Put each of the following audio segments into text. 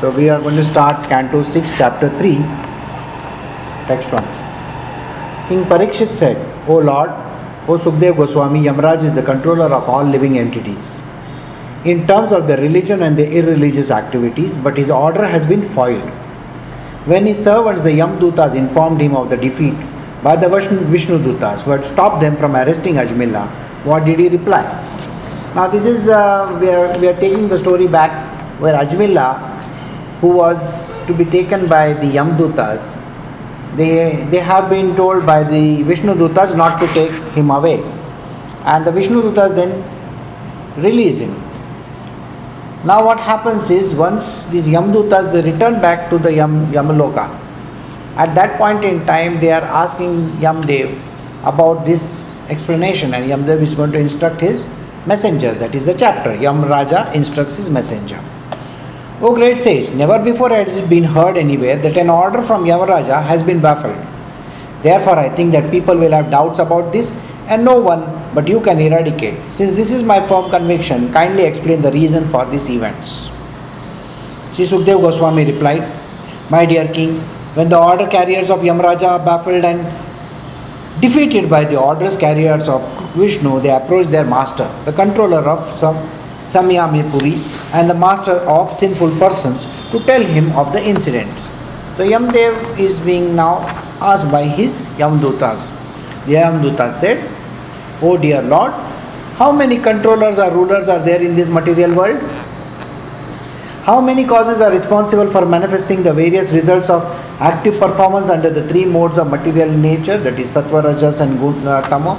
So we are going to start Canto 6, Chapter 3, Text 1. King Parikshit said, O Lord, O Sukdev Goswami, Yamraj is the controller of all living entities in terms of the religion and the irreligious activities, but his order has been foiled. When his servants, the Yamdutas, informed him of the defeat by the Vishnu, Dutas who had stopped them from arresting Ajmila, what did he reply? Now, this is, uh, we, are, we are taking the story back where Ajmila, who was to be taken by the Yamdutas, they, they have been told by the Vishnu Dutas not to take him away. And the Vishnu Dutas then release him. Now what happens is once these Yamdutas they return back to the Yam, Yamaloka. At that point in time they are asking Yamdev about this explanation and Yamdev is going to instruct his messengers. That is the chapter. Yam Raja instructs his messenger. O great sage, never before has it been heard anywhere that an order from Yamaraja has been baffled. Therefore, I think that people will have doubts about this and no one but you can eradicate. Since this is my firm conviction, kindly explain the reason for these events. Sri Sukdev Goswami replied, My dear king, when the order carriers of Yamraja are baffled and defeated by the orders carriers of Vishnu, they approach their master, the controller of some Samyamipuri and the master of sinful persons to tell him of the incidents. So Yamdev is being now asked by his Yamdutas. The Yamdutas said, Oh dear Lord, how many controllers or rulers are there in this material world? How many causes are responsible for manifesting the various results of active performance under the three modes of material nature, that is Sattva, Rajas, and uh, Tamo?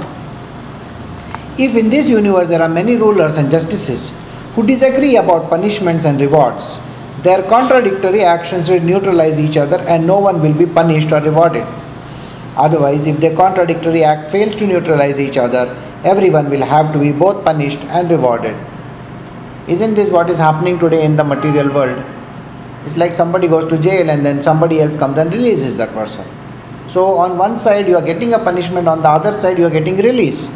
If in this universe there are many rulers and justices who disagree about punishments and rewards, their contradictory actions will neutralize each other and no one will be punished or rewarded. Otherwise, if their contradictory act fails to neutralize each other, everyone will have to be both punished and rewarded. Isn't this what is happening today in the material world? It's like somebody goes to jail and then somebody else comes and releases that person. So, on one side, you are getting a punishment, on the other side, you are getting release.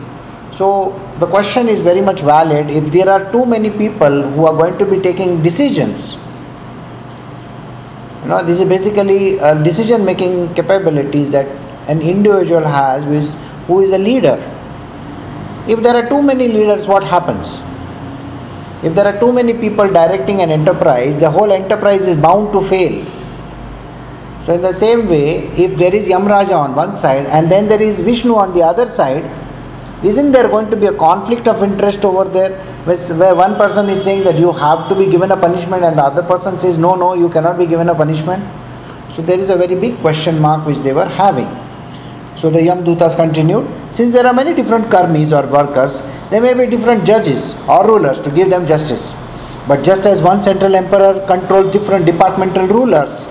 So, the question is very much valid if there are too many people who are going to be taking decisions. You know, this is basically decision making capabilities that an individual has who is, who is a leader. If there are too many leaders, what happens? If there are too many people directing an enterprise, the whole enterprise is bound to fail. So, in the same way, if there is Yamraja on one side and then there is Vishnu on the other side, isn't there going to be a conflict of interest over there where one person is saying that you have to be given a punishment and the other person says no, no, you cannot be given a punishment? So, there is a very big question mark which they were having. So the Yamdutas continued, since there are many different karmis or workers, there may be different judges or rulers to give them justice. But just as one central emperor controls different departmental rulers,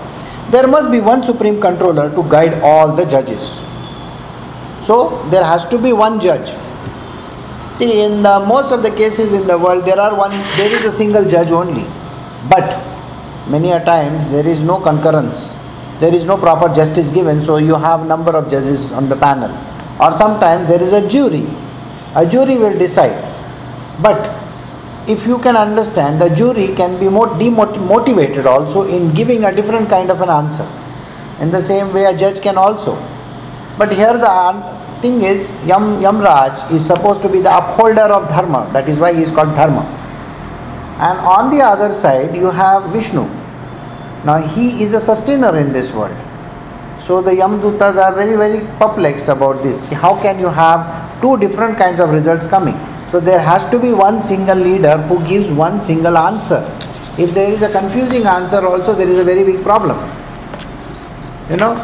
there must be one supreme controller to guide all the judges. So there has to be one judge. See, in the, most of the cases in the world, there are one, there is a single judge only. But many a times there is no concurrence. There is no proper justice given so you have number of judges on the panel. Or sometimes there is a jury. A jury will decide. But if you can understand the jury can be more demotivated also in giving a different kind of an answer. In the same way a judge can also. But here the thing is Yam, Yamraj is supposed to be the upholder of dharma that is why he is called dharma and on the other side you have Vishnu now he is a sustainer in this world. So the Yamdutas are very, very perplexed about this. How can you have two different kinds of results coming? So there has to be one single leader who gives one single answer. If there is a confusing answer, also there is a very big problem. You know,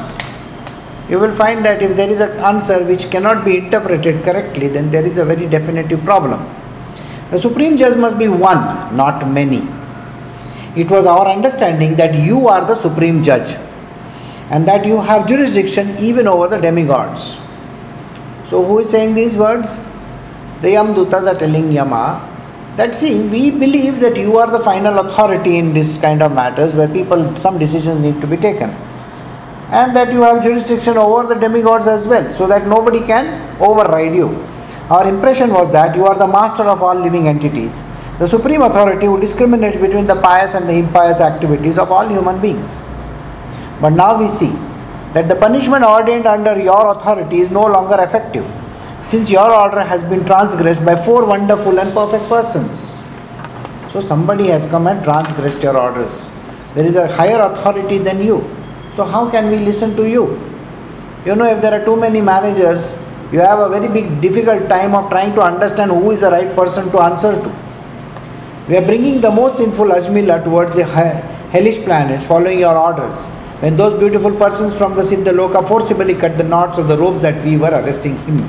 you will find that if there is an answer which cannot be interpreted correctly, then there is a very definitive problem. The supreme judge must be one, not many it was our understanding that you are the supreme judge and that you have jurisdiction even over the demigods. So, who is saying these words? The Yamdutas are telling Yama that see, we believe that you are the final authority in this kind of matters where people, some decisions need to be taken. And that you have jurisdiction over the demigods as well, so that nobody can override you. Our impression was that you are the master of all living entities the supreme authority who discriminates between the pious and the impious activities of all human beings. But now we see that the punishment ordained under your authority is no longer effective, since your order has been transgressed by four wonderful and perfect persons. So somebody has come and transgressed your orders. There is a higher authority than you. So how can we listen to you? You know, if there are too many managers, you have a very big difficult time of trying to understand who is the right person to answer to. We are bringing the most sinful Ajmila towards the hellish planets following your orders. When those beautiful persons from the Siddha Loka forcibly cut the knots of the ropes that we were arresting him.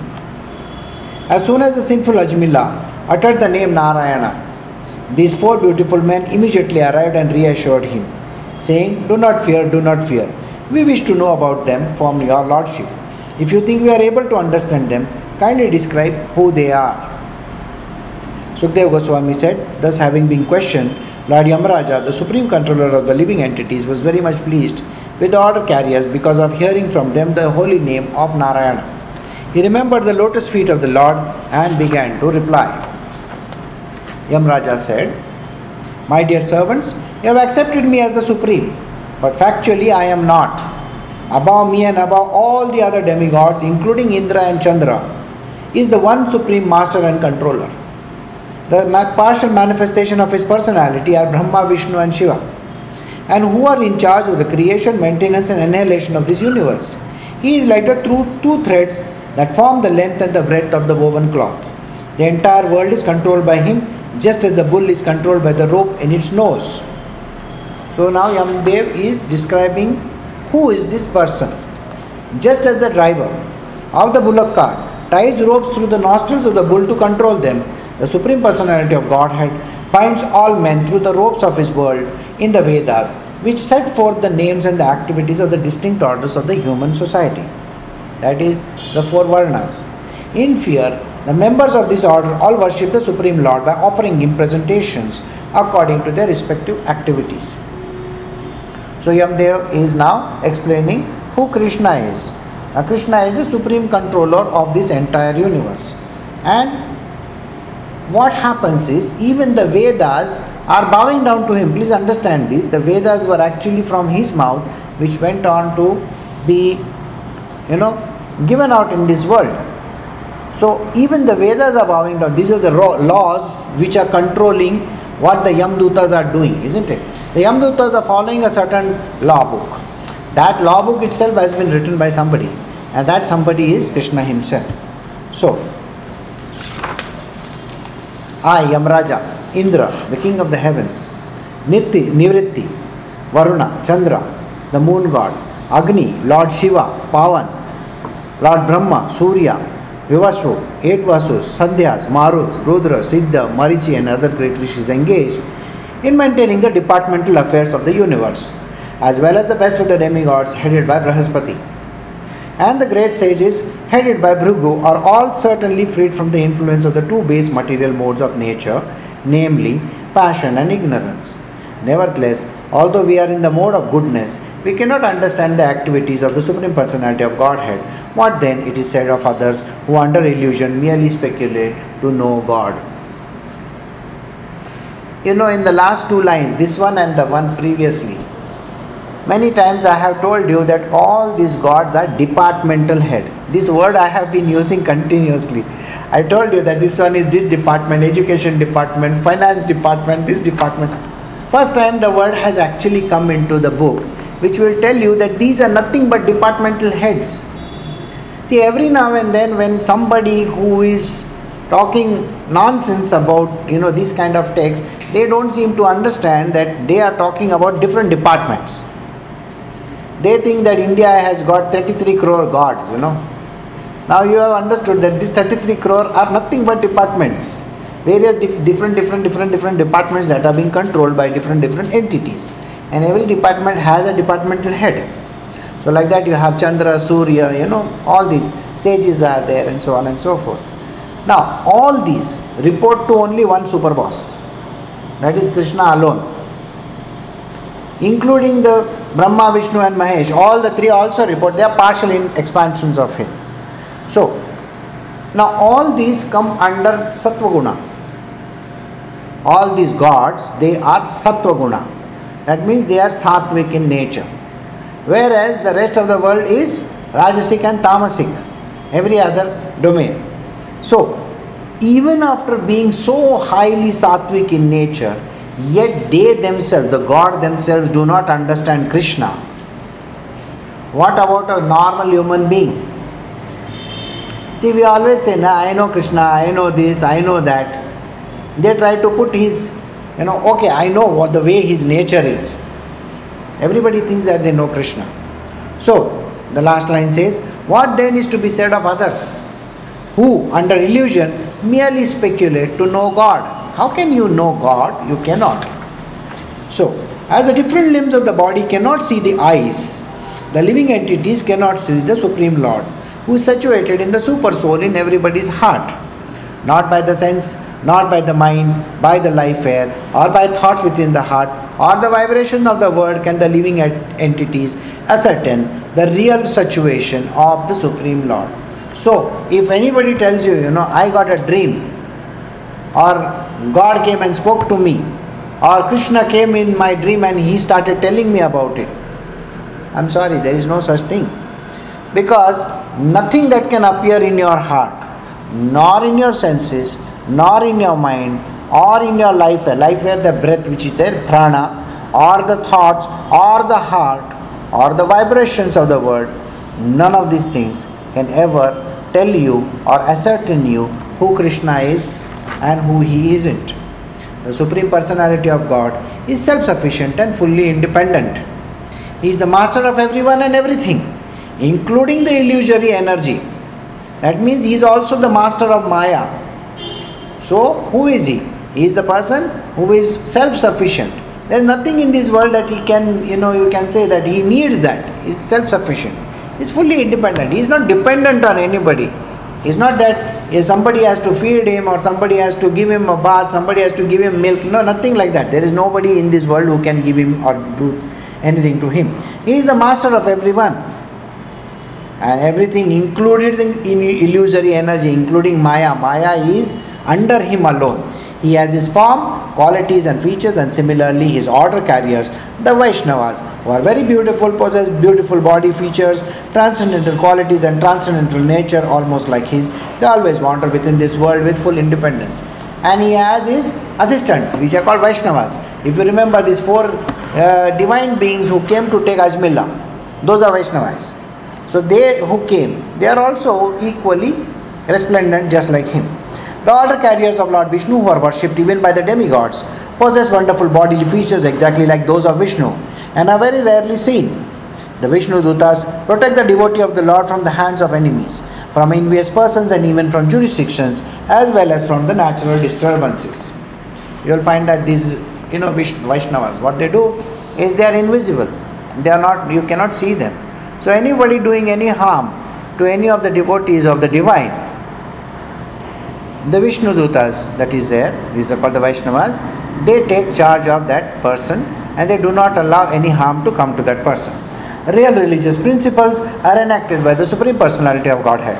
As soon as the sinful Ajmila uttered the name Narayana, these four beautiful men immediately arrived and reassured him, saying, Do not fear, do not fear. We wish to know about them from your Lordship. If you think we are able to understand them, kindly describe who they are. Sukdev Goswami said, thus having been questioned, Lord Yamaraja, the supreme controller of the living entities, was very much pleased with the order carriers because of hearing from them the holy name of Narayana. He remembered the lotus feet of the Lord and began to reply. Yamraja said, My dear servants, you have accepted me as the supreme, but factually I am not. Above me and above all the other demigods, including Indra and Chandra, is the one supreme master and controller. The partial manifestation of his personality are Brahma, Vishnu, and Shiva, and who are in charge of the creation, maintenance, and annihilation of this universe. He is like the two threads that form the length and the breadth of the woven cloth. The entire world is controlled by him just as the bull is controlled by the rope in its nose. So now Yamdev is describing who is this person. Just as the driver of the bullock cart ties ropes through the nostrils of the bull to control them, the Supreme Personality of Godhead binds all men through the ropes of his world in the Vedas, which set forth the names and the activities of the distinct orders of the human society. That is, the four Varnas. In fear, the members of this order all worship the Supreme Lord by offering him presentations according to their respective activities. So Yamdev is now explaining who Krishna is. Now Krishna is the supreme controller of this entire universe. And what happens is even the Vedas are bowing down to him. Please understand this. The Vedas were actually from his mouth, which went on to be, you know, given out in this world. So even the Vedas are bowing down. These are the laws which are controlling what the Yamdutas are doing, isn't it? The Yamdutas are following a certain law book. That law book itself has been written by somebody, and that somebody is Krishna himself. So, I, Yamraja, Indra, the king of the heavens, Niti, Nivritti, Varuna, Chandra, the moon god, Agni, Lord Shiva, Pavan, Lord Brahma, Surya, Vivasvu, eight Vasus, Sandhyas, Maruts, Rudra, Siddha, Marichi, and other great rishis engaged in maintaining the departmental affairs of the universe, as well as the best of the demigods headed by Brahaspati. And the great sages headed by Bhrigu are all certainly freed from the influence of the two base material modes of nature, namely passion and ignorance. Nevertheless, although we are in the mode of goodness, we cannot understand the activities of the Supreme Personality of Godhead what then it is said of others who under illusion merely speculate to know God? You know, in the last two lines, this one and the one previously, many times I have told you that all these gods are departmental head. This word I have been using continuously. I told you that this one is this department, education department, finance department, this department. First time the word has actually come into the book, which will tell you that these are nothing but departmental heads. See, every now and then, when somebody who is talking nonsense about you know these kind of texts, they don't seem to understand that they are talking about different departments. They think that India has got 33 crore gods, you know. Now you have understood that these 33 crore are nothing but departments, various dif- different, different, different, different departments that are being controlled by different, different entities, and every department has a departmental head. So, like that, you have Chandra, Surya, you know, all these sages are there, and so on and so forth. Now, all these report to only one super boss, that is Krishna alone, including the Brahma, Vishnu, and Mahesh. All the three also report, they are partial in expansions of him. So, now all these come under Sattva Guna. all these gods, they are sattva guna. That means they are sattvic in nature. Whereas the rest of the world is rajasic and tamasic, every other domain. So, even after being so highly sattvic in nature, yet they themselves, the God themselves, do not understand Krishna. What about a normal human being? See, we always say, nah, I know Krishna, I know this, I know that. They try to put his, you know, okay, I know what the way his nature is. Everybody thinks that they know Krishna. So, the last line says, What then is to be said of others who, under illusion, merely speculate to know God? How can you know God? You cannot. So, as the different limbs of the body cannot see the eyes, the living entities cannot see the Supreme Lord who is situated in the super soul in everybody's heart, not by the sense, not by the mind, by the life air, or by thoughts within the heart, or the vibration of the word can the living entities ascertain the real situation of the Supreme Lord. So, if anybody tells you, you know, I got a dream, or God came and spoke to me, or Krishna came in my dream and he started telling me about it, I'm sorry, there is no such thing. Because nothing that can appear in your heart, nor in your senses, nor in your mind, or in your life, a life where the breath which is there, prana, or the thoughts, or the heart, or the vibrations of the word, none of these things can ever tell you or ascertain you who Krishna is and who he isn't. The Supreme Personality of God is self sufficient and fully independent. He is the master of everyone and everything including the illusory energy. That means he is also the master of Maya. So, who is he? He is the person who is self sufficient. There is nothing in this world that he can, you know, you can say that he needs that. He is self sufficient. Is fully independent. He is not dependent on anybody. It's not that if somebody has to feed him or somebody has to give him a bath, somebody has to give him milk. No, nothing like that. There is nobody in this world who can give him or do anything to him. He is the master of everyone and everything included in illusory energy, including Maya. Maya is under him alone. He has his form, qualities, and features, and similarly his order carriers, the Vaishnavas, who are very beautiful, possess beautiful body features, transcendental qualities, and transcendental nature, almost like his. They always wander within this world with full independence. And he has his assistants, which are called Vaishnavas. If you remember these four uh, divine beings who came to take Ajmila, those are Vaishnavas. So they who came, they are also equally resplendent just like him. The order carriers of Lord Vishnu who are worshipped even by the demigods possess wonderful bodily features exactly like those of Vishnu and are very rarely seen. The Vishnu Dutas protect the devotee of the Lord from the hands of enemies, from envious persons and even from jurisdictions as well as from the natural disturbances. You will find that these you know Vaishnavas, what they do is they are invisible. They are not you cannot see them so, anybody doing any harm to any of the devotees of the divine, the Vishnu Dutas that is there, these are called the Vaishnavas, they take charge of that person and they do not allow any harm to come to that person. Real religious principles are enacted by the Supreme Personality of Godhead.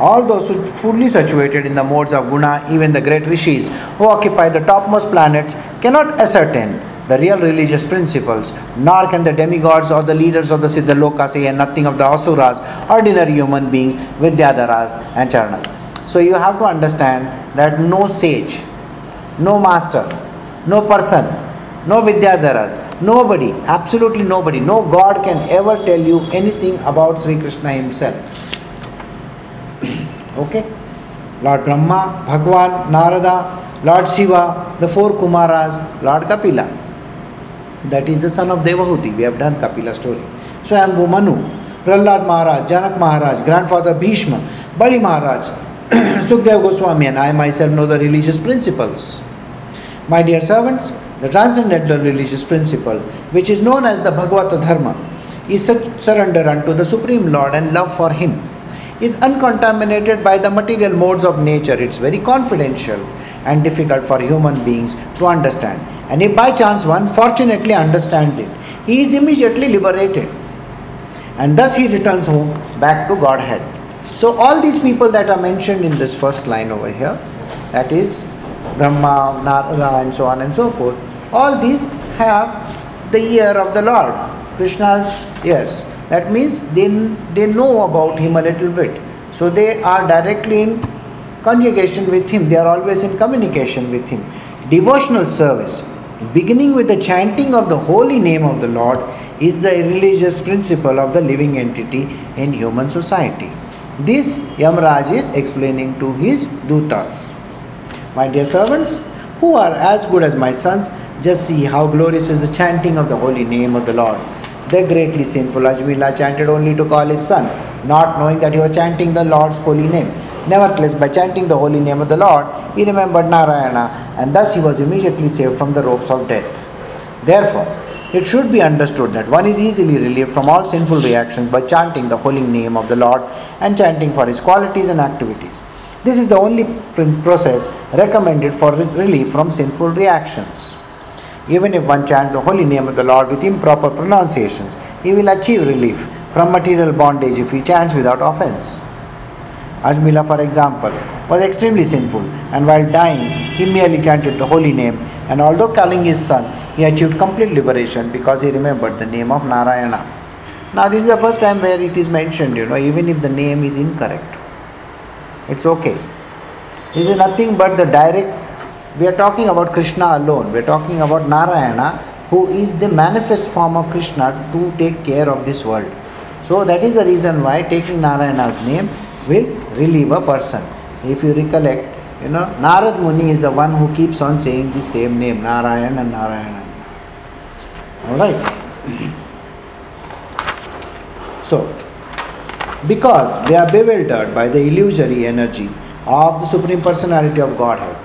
All those who fully situated in the modes of guna, even the great rishis who occupy the topmost planets, cannot ascertain the real religious principles, nor can the demigods or the leaders of the Siddhaloka say nothing of the asuras, ordinary human beings, Vidyadharas and Charanas. So you have to understand that no sage, no master, no person, no Vidyadharas, nobody, absolutely nobody, no God can ever tell you anything about Sri Krishna himself. okay? Lord Brahma, Bhagwan, Narada, Lord Shiva, the four Kumaras, Lord Kapila. That is the son of Devahuti. We have done Kapila story. So Swayambhu Manu, Prahlad Maharaj, Janak Maharaj, grandfather Bhishma, Bali Maharaj, Sukdev Goswami, and I myself know the religious principles. My dear servants, the transcendental religious principle, which is known as the Bhagavata Dharma, is such surrender unto the Supreme Lord and love for Him, is uncontaminated by the material modes of nature. It's very confidential and difficult for human beings to understand. And if by chance one fortunately understands it, he is immediately liberated. And thus he returns home back to Godhead. So, all these people that are mentioned in this first line over here, that is Brahma, Narada, and so on and so forth, all these have the ear of the Lord, Krishna's ears. That means they, they know about him a little bit. So they are directly in conjugation with him, they are always in communication with him. Devotional service, beginning with the chanting of the holy name of the Lord, is the religious principle of the living entity in human society. This Yamraj is explaining to his dutas. My dear servants, who are as good as my sons, just see how glorious is the chanting of the holy name of the Lord. The greatly sinful Ajmila chanted only to call his son, not knowing that he was chanting the Lord's holy name. Nevertheless, by chanting the holy name of the Lord, he remembered Narayana, and thus he was immediately saved from the ropes of death. Therefore, it should be understood that one is easily relieved from all sinful reactions by chanting the holy name of the Lord and chanting for his qualities and activities. This is the only process recommended for relief from sinful reactions. Even if one chants the holy name of the Lord with improper pronunciations, he will achieve relief from material bondage if he chants without offense. Ajmila, for example, was extremely sinful, and while dying, he merely chanted the holy name, and although calling his son, he achieved complete liberation because he remembered the name of Narayana. Now, this is the first time where it is mentioned, you know, even if the name is incorrect, it's okay. This is nothing but the direct we are talking about Krishna alone. We are talking about Narayana, who is the manifest form of Krishna to take care of this world. So that is the reason why taking Narayana's name will relieve a person. If you recollect, you know, Narad Muni is the one who keeps on saying the same name, Narayana and Narayana. Alright. So, because they are bewildered by the illusory energy of the Supreme Personality of Godhead,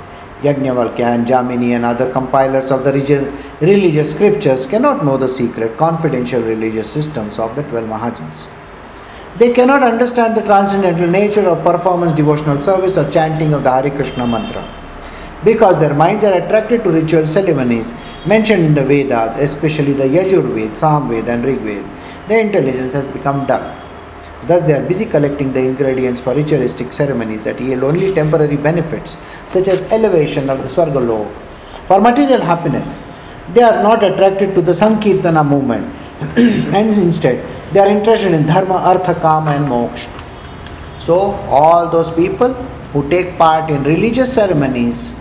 Yajnavalkya and Jaimini and other compilers of the religious scriptures cannot know the secret, confidential religious systems of the 12 Mahajans. They cannot understand the transcendental nature of performance, devotional service, or chanting of the Hare Krishna mantra. Because their minds are attracted to ritual ceremonies mentioned in the Vedas, especially the Yajurved, Samved, and Rigved, their intelligence has become dull. Thus, they are busy collecting the ingredients for ritualistic ceremonies that yield only temporary benefits, such as elevation of the Swargaloka. For material happiness, they are not attracted to the Sankirtana movement, and instead, they are interested in Dharma, Artha, Kama, and Moksha. So, all those people who take part in religious ceremonies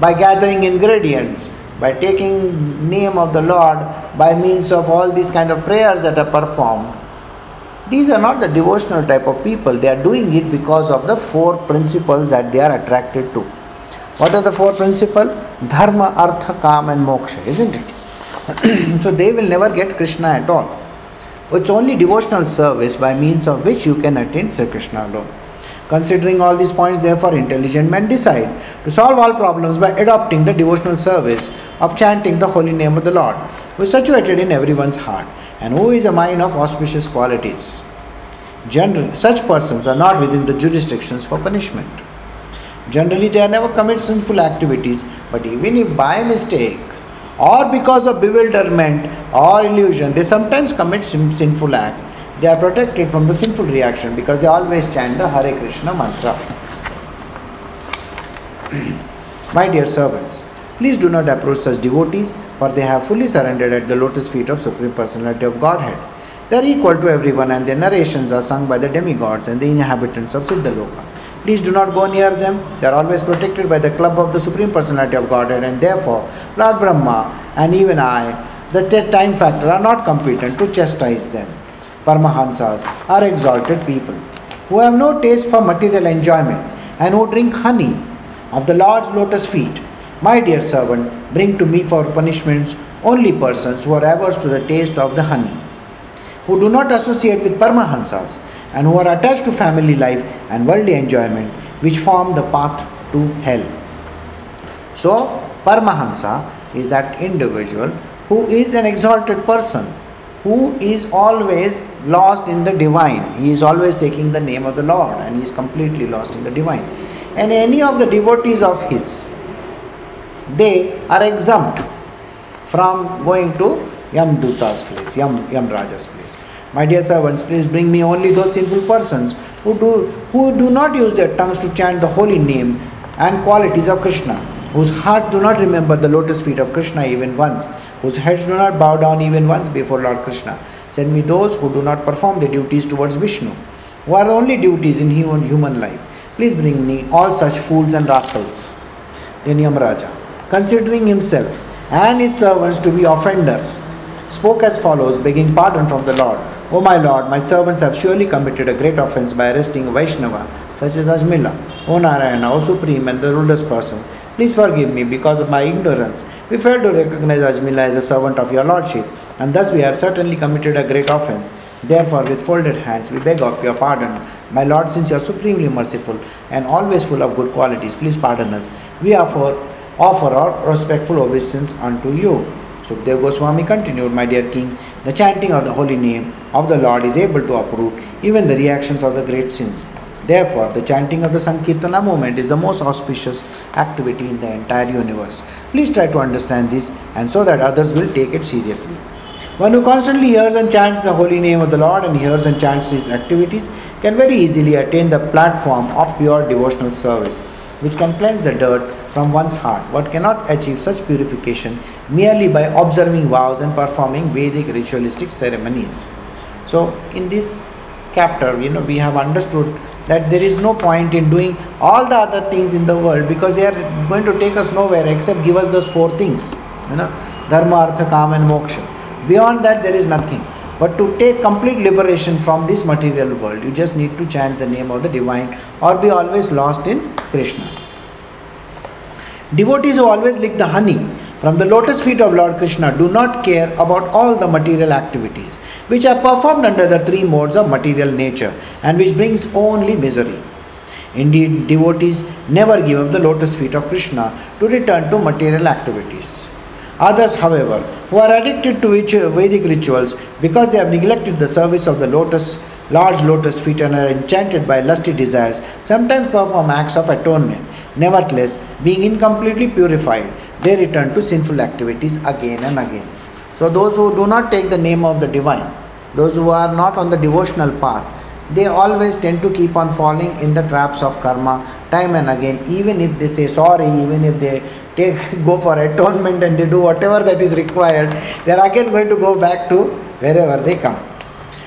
by gathering ingredients, by taking name of the Lord, by means of all these kind of prayers that are performed, these are not the devotional type of people. They are doing it because of the four principles that they are attracted to. What are the four principles? Dharma, Artha, Kam, and Moksha, isn't it? so they will never get Krishna at all. It's only devotional service by means of which you can attain Sri Krishna alone. Considering all these points, therefore, intelligent men decide to solve all problems by adopting the devotional service of chanting the holy name of the Lord, who is situated in everyone's heart and who is a mind of auspicious qualities. Generally, such persons are not within the jurisdictions for punishment. Generally, they never commit sinful activities, but even if by mistake or because of bewilderment or illusion, they sometimes commit sinful acts, they are protected from the sinful reaction because they always chant the Hare Krishna mantra. My dear servants, please do not approach such devotees for they have fully surrendered at the lotus feet of Supreme Personality of Godhead. They are equal to everyone, and their narrations are sung by the demigods and the inhabitants of Siddhaloka. Please do not go near them. They are always protected by the club of the Supreme Personality of Godhead, and therefore, Lord Brahma and even I, the time factor, are not competent to chastise them. Paramahansas are exalted people who have no taste for material enjoyment and who drink honey of the Lord's lotus feet my dear servant, bring to me for punishments only persons who are averse to the taste of the honey, who do not associate with Paramahansas, and who are attached to family life and worldly enjoyment, which form the path to hell. So, Paramahansa is that individual who is an exalted person, who is always lost in the divine. He is always taking the name of the Lord and he is completely lost in the divine. And any of the devotees of his they are exempt from going to Yamduta's place, Yam, Yam Raja's place. My dear servants, please bring me only those sinful persons who do, who do not use their tongues to chant the holy name and qualities of Krishna, whose heart do not remember the lotus feet of Krishna even once, whose heads do not bow down even once before Lord Krishna. Send me those who do not perform their duties towards Vishnu, who are the only duties in human, human life. Please bring me all such fools and rascals. Then Yamaraja, considering himself and his servants to be offenders, spoke as follows, begging pardon from the Lord. O my Lord, my servants have surely committed a great offense by arresting Vaishnava, such as Ajmila, O Narayana, O Supreme and the rudest person. Please forgive me because of my ignorance. We failed to recognize Ajmila as a servant of your Lordship, and thus we have certainly committed a great offense. Therefore, with folded hands, we beg of your pardon. My Lord, since you are supremely merciful and always full of good qualities, please pardon us. We offer, offer our respectful obeisance unto you. Sukdev Goswami continued, My dear king, the chanting of the holy name of the Lord is able to uproot even the reactions of the great sins. Therefore, the chanting of the Sankirtana movement is the most auspicious activity in the entire universe. Please try to understand this and so that others will take it seriously. One who constantly hears and chants the holy name of the Lord and hears and chants his activities can very easily attain the platform of pure devotional service, which can cleanse the dirt from one's heart. One cannot achieve such purification merely by observing vows and performing Vedic ritualistic ceremonies. So, in this chapter, you know, we have understood that there is no point in doing all the other things in the world because they are going to take us nowhere except give us those four things, you know, dharma, artha, kam, and moksha. Beyond that, there is nothing. But to take complete liberation from this material world, you just need to chant the name of the divine or be always lost in Krishna. Devotees who always lick the honey from the lotus feet of Lord Krishna do not care about all the material activities which are performed under the three modes of material nature and which brings only misery. Indeed, devotees never give up the lotus feet of Krishna to return to material activities. Others, however, who are addicted to uh, Vedic rituals because they have neglected the service of the lotus, large lotus feet and are enchanted by lusty desires, sometimes perform acts of atonement. Nevertheless, being incompletely purified, they return to sinful activities again and again. So, those who do not take the name of the divine, those who are not on the devotional path, they always tend to keep on falling in the traps of karma time and again, even if they say sorry, even if they take go for atonement and they do whatever that is required, they are again going to go back to wherever they come.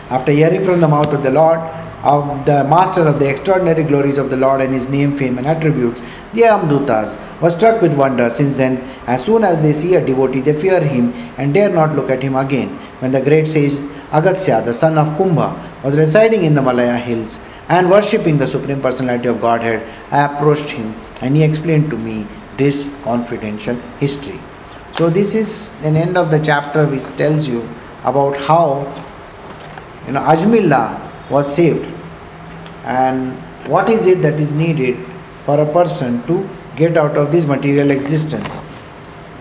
After hearing from the mouth of the Lord, of the master of the extraordinary glories of the Lord and his name, fame, and attributes, the Yamdutas were struck with wonder. Since then, as soon as they see a devotee, they fear him and dare not look at him again. When the great sage Agastya, the son of Kumbha, was residing in the Malaya hills and worshipping the Supreme Personality of Godhead, I approached him and he explained to me this confidential history. So, this is an end of the chapter which tells you about how you know Ajmila was saved and what is it that is needed for a person to get out of this material existence.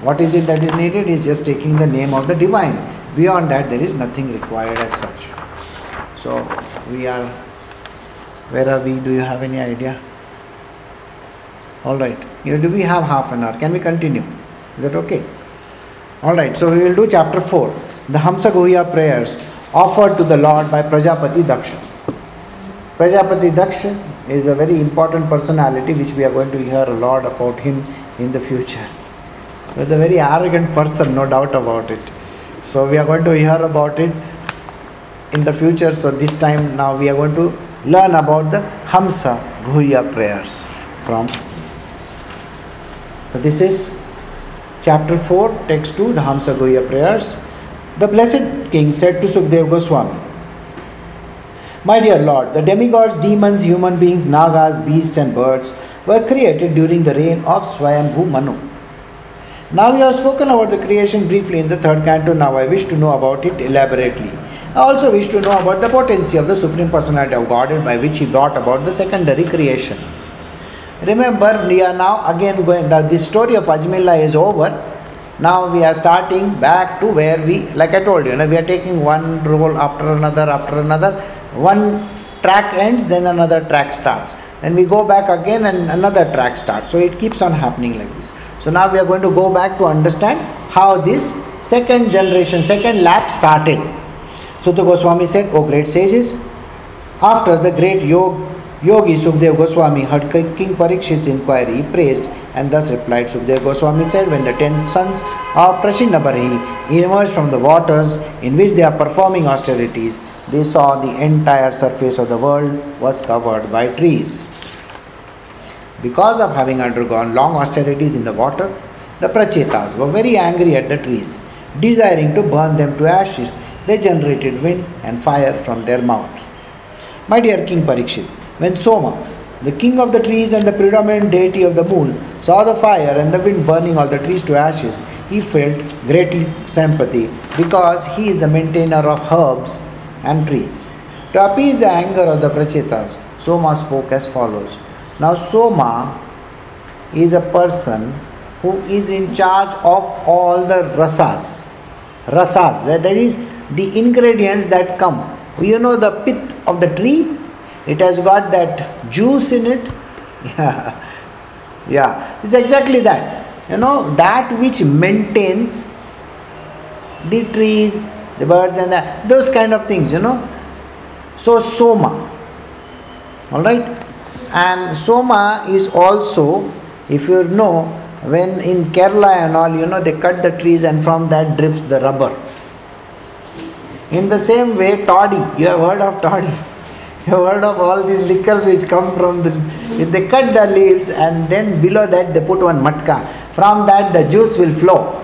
What is it that is needed is just taking the name of the divine. Beyond that, there is nothing required as such. So, we are, where are we? Do you have any idea? All right. Do we have half an hour? Can we continue? Is that okay? All right. So, we will do chapter 4 the Hamsa Guhya prayers offered to the Lord by Prajapati Daksha. Prajapati Daksha is a very important personality which we are going to hear a lot about him in the future. He was a very arrogant person, no doubt about it. So we are going to hear about it in the future. So this time now we are going to learn about the Hamsa Guhya prayers from. So this is chapter 4, text 2, the Hamsa Guhya prayers. The blessed king said to Sukdev Goswami, My dear Lord, the demigods, demons, human beings, nagas, beasts, and birds were created during the reign of Swayambhu Manu. Now we have spoken about the creation briefly in the third canto. Now I wish to know about it elaborately. I also wish to know about the potency of the Supreme Personality of Godhead by which He brought about the secondary creation. Remember, we are now again going, the, this story of Ajmila is over now we are starting back to where we, like I told you, you know, we are taking one role after another, after another. One track ends, then another track starts. Then we go back again and another track starts. So it keeps on happening like this. So now we are going to go back to understand how this second generation, second lap started. The Goswami said, O great sages, after the great yoga Yogi Sukdev Goswami heard King Parikshit's inquiry, he praised and thus replied. Sukdev Goswami said, When the ten sons of Prashinabarahi emerged from the waters in which they are performing austerities, they saw the entire surface of the world was covered by trees. Because of having undergone long austerities in the water, the Prachetas were very angry at the trees. Desiring to burn them to ashes, they generated wind and fire from their mouth. My dear King Parikshit, when Soma, the king of the trees and the predominant deity of the moon, saw the fire and the wind burning all the trees to ashes, he felt great sympathy because he is the maintainer of herbs and trees. To appease the anger of the Prachetas, Soma spoke as follows. Now, Soma is a person who is in charge of all the rasas. Rasas, that is the ingredients that come. You know the pith of the tree? It has got that juice in it. Yeah, yeah, it's exactly that. You know, that which maintains the trees, the birds, and the, those kind of things, you know. So, Soma. Alright? And Soma is also, if you know, when in Kerala and all, you know, they cut the trees and from that drips the rubber. In the same way, toddy, you have heard of toddy. Heard of all these liquors which come from the. They cut the leaves and then below that they put one matka, from that the juice will flow.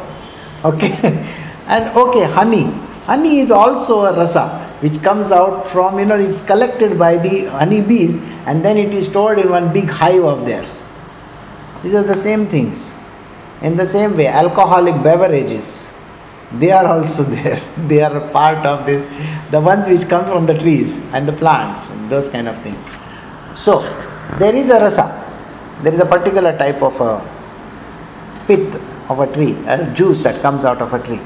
Okay? and okay, honey. Honey is also a rasa which comes out from, you know, it's collected by the honey bees and then it is stored in one big hive of theirs. These are the same things. In the same way, alcoholic beverages they are also there they are a part of this the ones which come from the trees and the plants and those kind of things. So there is a rasa. There is a particular type of a pith of a tree a juice that comes out of a tree.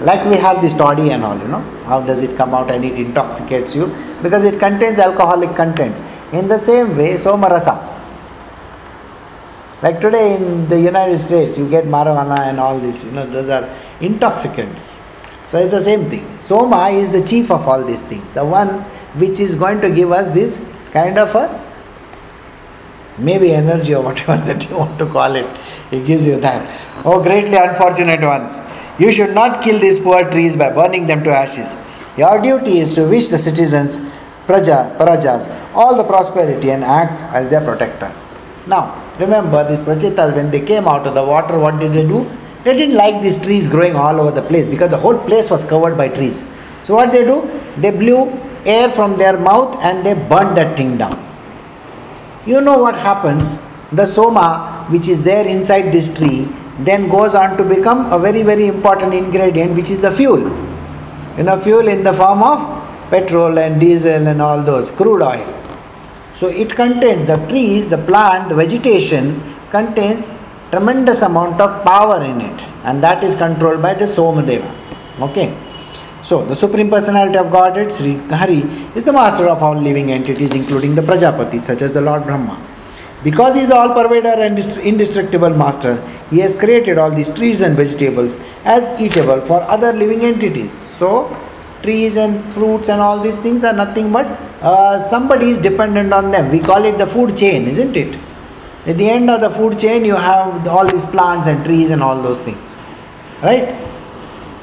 Like we have this toddy and all you know. How does it come out and it intoxicates you? Because it contains alcoholic contents. In the same way somarasa like today in the united states you get marijuana and all this you know those are intoxicants. So it's the same thing. Soma is the chief of all these things, the one which is going to give us this kind of a maybe energy or whatever that you want to call it. It gives you that. Oh, greatly unfortunate ones. You should not kill these poor trees by burning them to ashes. Your duty is to wish the citizens, praja, prajas, all the prosperity and act as their protector. Now, remember these prachetas, when they came out of the water, what did they do? They didn't like these trees growing all over the place because the whole place was covered by trees. So what they do? They blew air from their mouth and they burned that thing down. You know what happens? The soma which is there inside this tree then goes on to become a very very important ingredient which is the fuel. You know fuel in the form of petrol and diesel and all those crude oil. So it contains the trees, the plant, the vegetation contains tremendous amount of power in it and that is controlled by the Somadeva. Okay. So the Supreme Personality of Godhead, Sri Hari, is the master of all living entities, including the Prajapati, such as the Lord Brahma. Because he is all pervader and indestructible master, he has created all these trees and vegetables as eatable for other living entities. So, trees and fruits and all these things are nothing but uh, somebody is dependent on them. We call it the food chain, isn't it? At the end of the food chain, you have all these plants and trees and all those things. Right?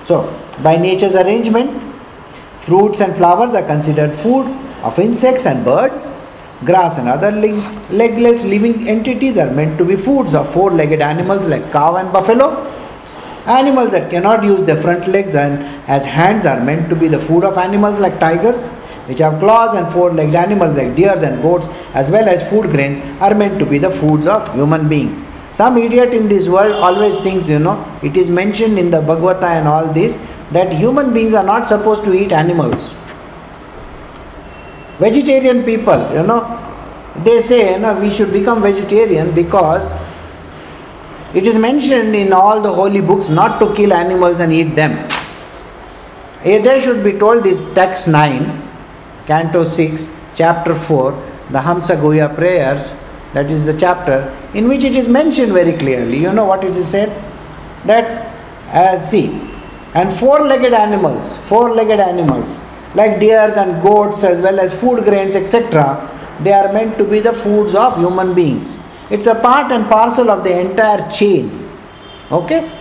So, by nature's arrangement, fruits and flowers are considered food of insects and birds. Grass and other leg- legless living entities are meant to be foods of four legged animals like cow and buffalo. Animals that cannot use their front legs and as hands are meant to be the food of animals like tigers which have claws and four-legged animals like deers and goats as well as food grains are meant to be the foods of human beings. Some idiot in this world always thinks, you know, it is mentioned in the Bhagavata and all this that human beings are not supposed to eat animals. Vegetarian people, you know, they say, you know, we should become vegetarian because it is mentioned in all the holy books not to kill animals and eat them. Eh, they should be told this text 9 Canto 6, Chapter 4, the Hamsa Guhya prayers, that is the chapter in which it is mentioned very clearly. You know what it is said? That, uh, see, and four legged animals, four legged animals, like deers and goats as well as food grains, etc., they are meant to be the foods of human beings. It's a part and parcel of the entire chain. Okay?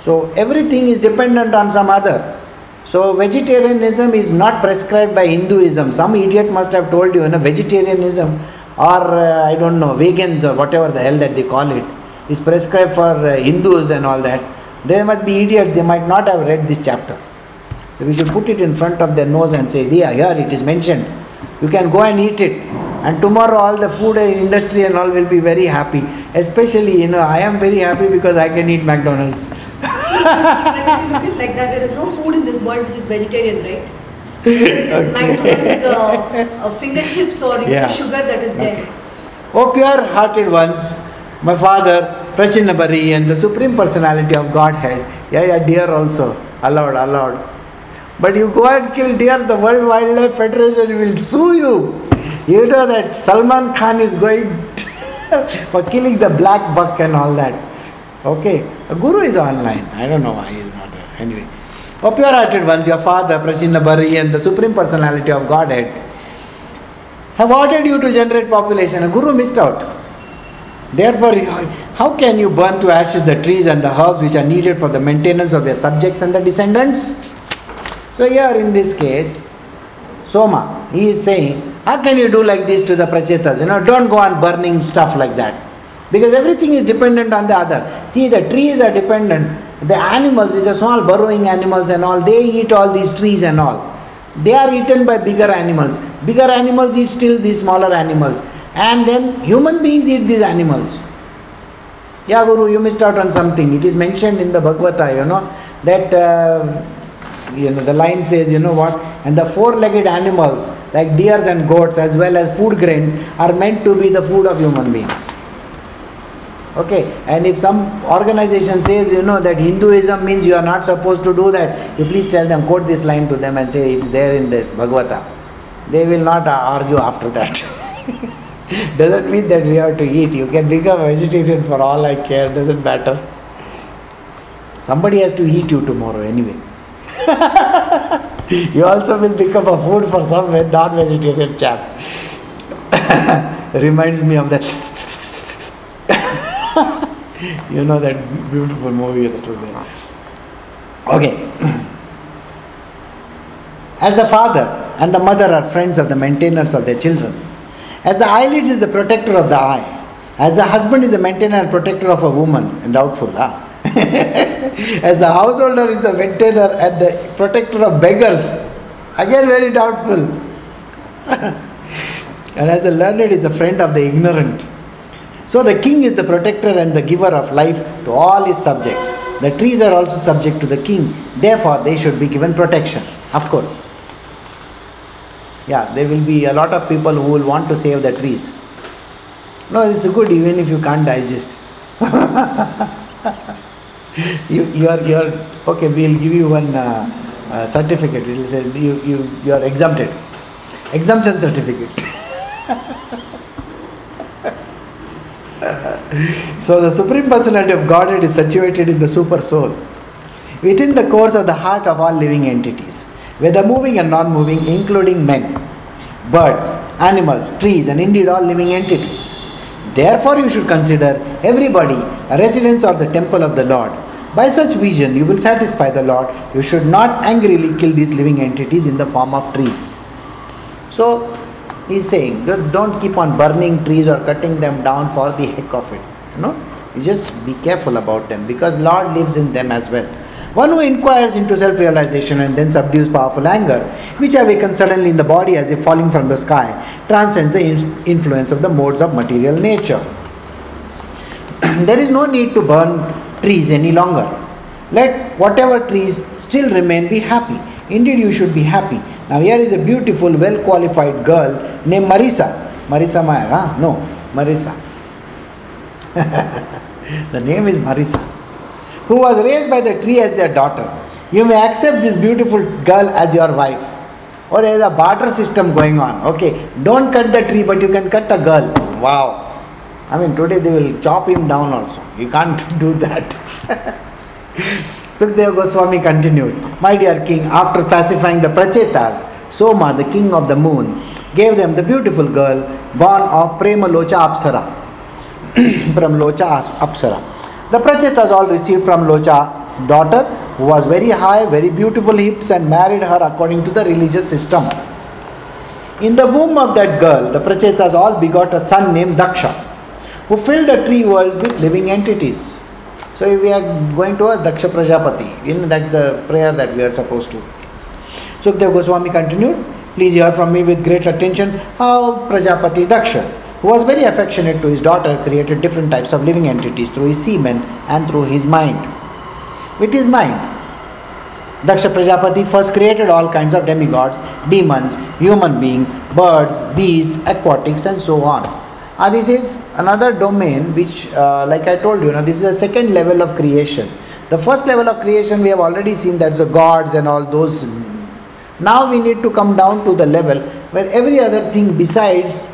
So everything is dependent on some other. So vegetarianism is not prescribed by Hinduism. Some idiot must have told you, you know, vegetarianism or uh, I don't know, vegans or whatever the hell that they call it is prescribed for uh, Hindus and all that. They must be idiot. They might not have read this chapter. So we should put it in front of their nose and say, yeah, here it is mentioned. You can go and eat it. And tomorrow all the food industry and all will be very happy. Especially, you know, I am very happy because I can eat McDonald's. Like if you look at like that, there is no food in this world which is vegetarian, right? It's McDonald's uh, uh, finger chips or even Yeah. the sugar that is there. Okay. Oh, pure hearted ones, my father, Prachinabarhi, and the Supreme Personality of Godhead. Yeah, yeah, deer also. Allowed, allowed. But you go and kill deer, the World Wildlife Federation will sue you. You know that Salman Khan is going for killing the black buck and all that. Okay, a guru is online. I don't know why he is not there. Anyway, oh, pure hearted ones, your father, Prachinabarhi, and the Supreme Personality of Godhead have ordered you to generate population. A guru missed out. Therefore, how can you burn to ashes the trees and the herbs which are needed for the maintenance of your subjects and the descendants? So, here in this case, Soma, he is saying, How can you do like this to the Prachetas? You know, don't go on burning stuff like that. Because everything is dependent on the other. See, the trees are dependent. The animals, which are small burrowing animals and all, they eat all these trees and all. They are eaten by bigger animals. Bigger animals eat still these smaller animals. And then human beings eat these animals. Yeah, Guru, you missed out on something. It is mentioned in the Bhagavata, you know, that uh, you know the line says, you know what, and the four-legged animals like deers and goats, as well as food grains, are meant to be the food of human beings. Okay, and if some organization says, you know, that Hinduism means you are not supposed to do that, you please tell them, quote this line to them and say it's there in this Bhagavata. They will not argue after that. doesn't mean that we have to eat. You can become vegetarian for all I care, doesn't matter. Somebody has to eat you tomorrow anyway. you also will become a food for some non vegetarian chap. Reminds me of that. you know that beautiful movie that was there. Okay. As the father and the mother are friends of the maintainers of their children, as the eyelids is the protector of the eye, as the husband is the maintainer and protector of a woman, doubtful, ah. as the householder is the maintainer and the protector of beggars, again very doubtful. and as the learned is the friend of the ignorant. So the king is the protector and the giver of life to all his subjects. The trees are also subject to the king, therefore, they should be given protection, of course. Yeah, there will be a lot of people who will want to save the trees. No, it's good even if you can't digest. you, you are, you are, okay, we'll give you one uh, uh, certificate. It will say you, you, you are exempted. Exemption certificate. so the Supreme Personality of Godhead is situated in the Super Soul, within the course of the heart of all living entities, whether moving and non moving, including men, birds, animals, trees, and indeed all living entities. Therefore, you should consider everybody a residence or the temple of the Lord. By such vision, you will satisfy the Lord. You should not angrily kill these living entities in the form of trees. So, he's saying that don't keep on burning trees or cutting them down for the heck of it. You know, you just be careful about them because Lord lives in them as well. One who inquires into self realization and then subdues powerful anger, which awakens suddenly in the body as if falling from the sky, transcends the in- influence of the modes of material nature. there is no need to burn trees any longer. Let whatever trees still remain be happy. Indeed, you should be happy. Now, here is a beautiful, well qualified girl named Marisa. Marisa Mayer, huh? No, Marisa. the name is Marisa. Who was raised by the tree as their daughter. You may accept this beautiful girl as your wife. Or there is a barter system going on. Okay, don't cut the tree, but you can cut a girl. Wow. I mean, today they will chop him down also. You can't do that. Sukadeva Goswami continued, My dear king, after pacifying the Prachetas, Soma, the king of the moon, gave them the beautiful girl born of Pramlocha Apsara. Pramlocha Apsara. The Prachetas all received from Locha's daughter, who was very high, very beautiful hips, and married her according to the religious system. In the womb of that girl, the Prachetas all begot a son named Daksha, who filled the three worlds with living entities. So if we are going to a Daksha Prajapati, in that's the prayer that we are supposed to. So Sukdev Goswami continued, Please hear from me with great attention how Prajapati Daksha, who was very affectionate to his daughter, created different types of living entities through his semen and through his mind. With his mind, Daksha Prajapati first created all kinds of demigods, demons, human beings, birds, bees, aquatics, and so on. Uh, this is another domain which, uh, like I told you, now this is the second level of creation. The first level of creation we have already seen that's the gods and all those. Now we need to come down to the level where every other thing besides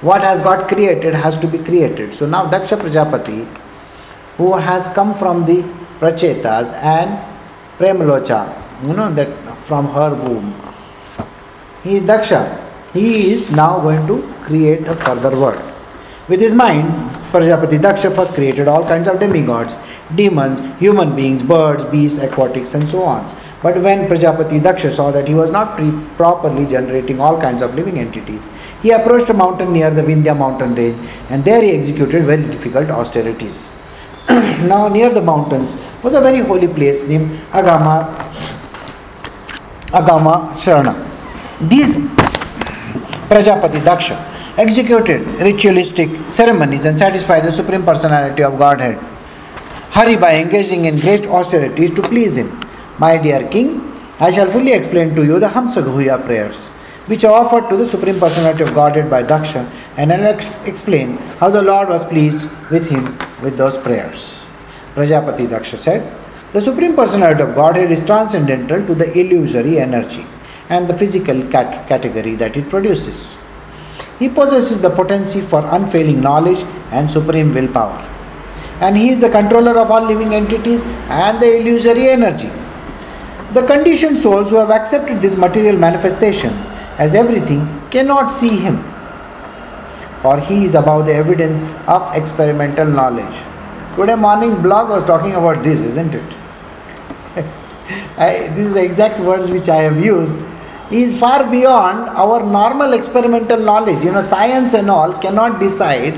what has got created has to be created. So now Daksha Prajapati, who has come from the Prachetas and Pramlocha, you know, that from her womb. He Daksha, he is now going to create a further world. With his mind, Prajapati Daksha first created all kinds of demigods, demons, human beings, birds, beasts, aquatics, and so on. But when Prajapati Daksha saw that he was not pre- properly generating all kinds of living entities, he approached a mountain near the Vindhya mountain range and there he executed very difficult austerities. now, near the mountains was a very holy place named Agama, Aghamarshana. These Prajapati Daksha executed ritualistic ceremonies and satisfied the Supreme Personality of Godhead. Hari by engaging in great austerities to please him. My dear king, I shall fully explain to you the Hamsa-guhya prayers, which are offered to the Supreme Personality of Godhead by Daksha, and I'll ex- explain how the Lord was pleased with him with those prayers. Prajapati Daksha said, The Supreme Personality of Godhead is transcendental to the illusory energy and the physical cat- category that it produces. He possesses the potency for unfailing knowledge and supreme willpower. And he is the controller of all living entities and the illusory energy. The conditioned souls who have accepted this material manifestation as everything cannot see him, for he is above the evidence of experimental knowledge. Today morning's blog was talking about this, isn't it? I, this is the exact words which I have used. Is far beyond our normal experimental knowledge. You know, science and all cannot decide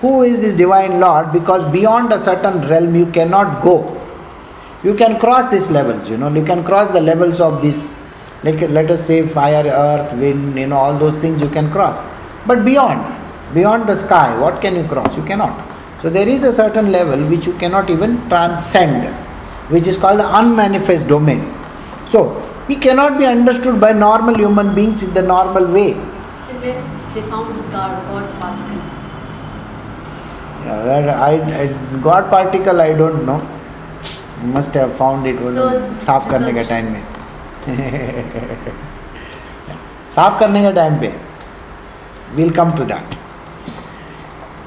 who is this divine Lord because beyond a certain realm you cannot go. You can cross these levels, you know, you can cross the levels of this, like let us say fire, earth, wind, you know, all those things you can cross. But beyond, beyond the sky, what can you cross? You cannot. So there is a certain level which you cannot even transcend, which is called the unmanifest domain. So he cannot be understood by normal human beings in the normal way. And where they found this God, God particle. Yeah, that I, I God particle I don't know. You must have found it So, साफ करने का research- time में साफ करने का time पे we'll come to that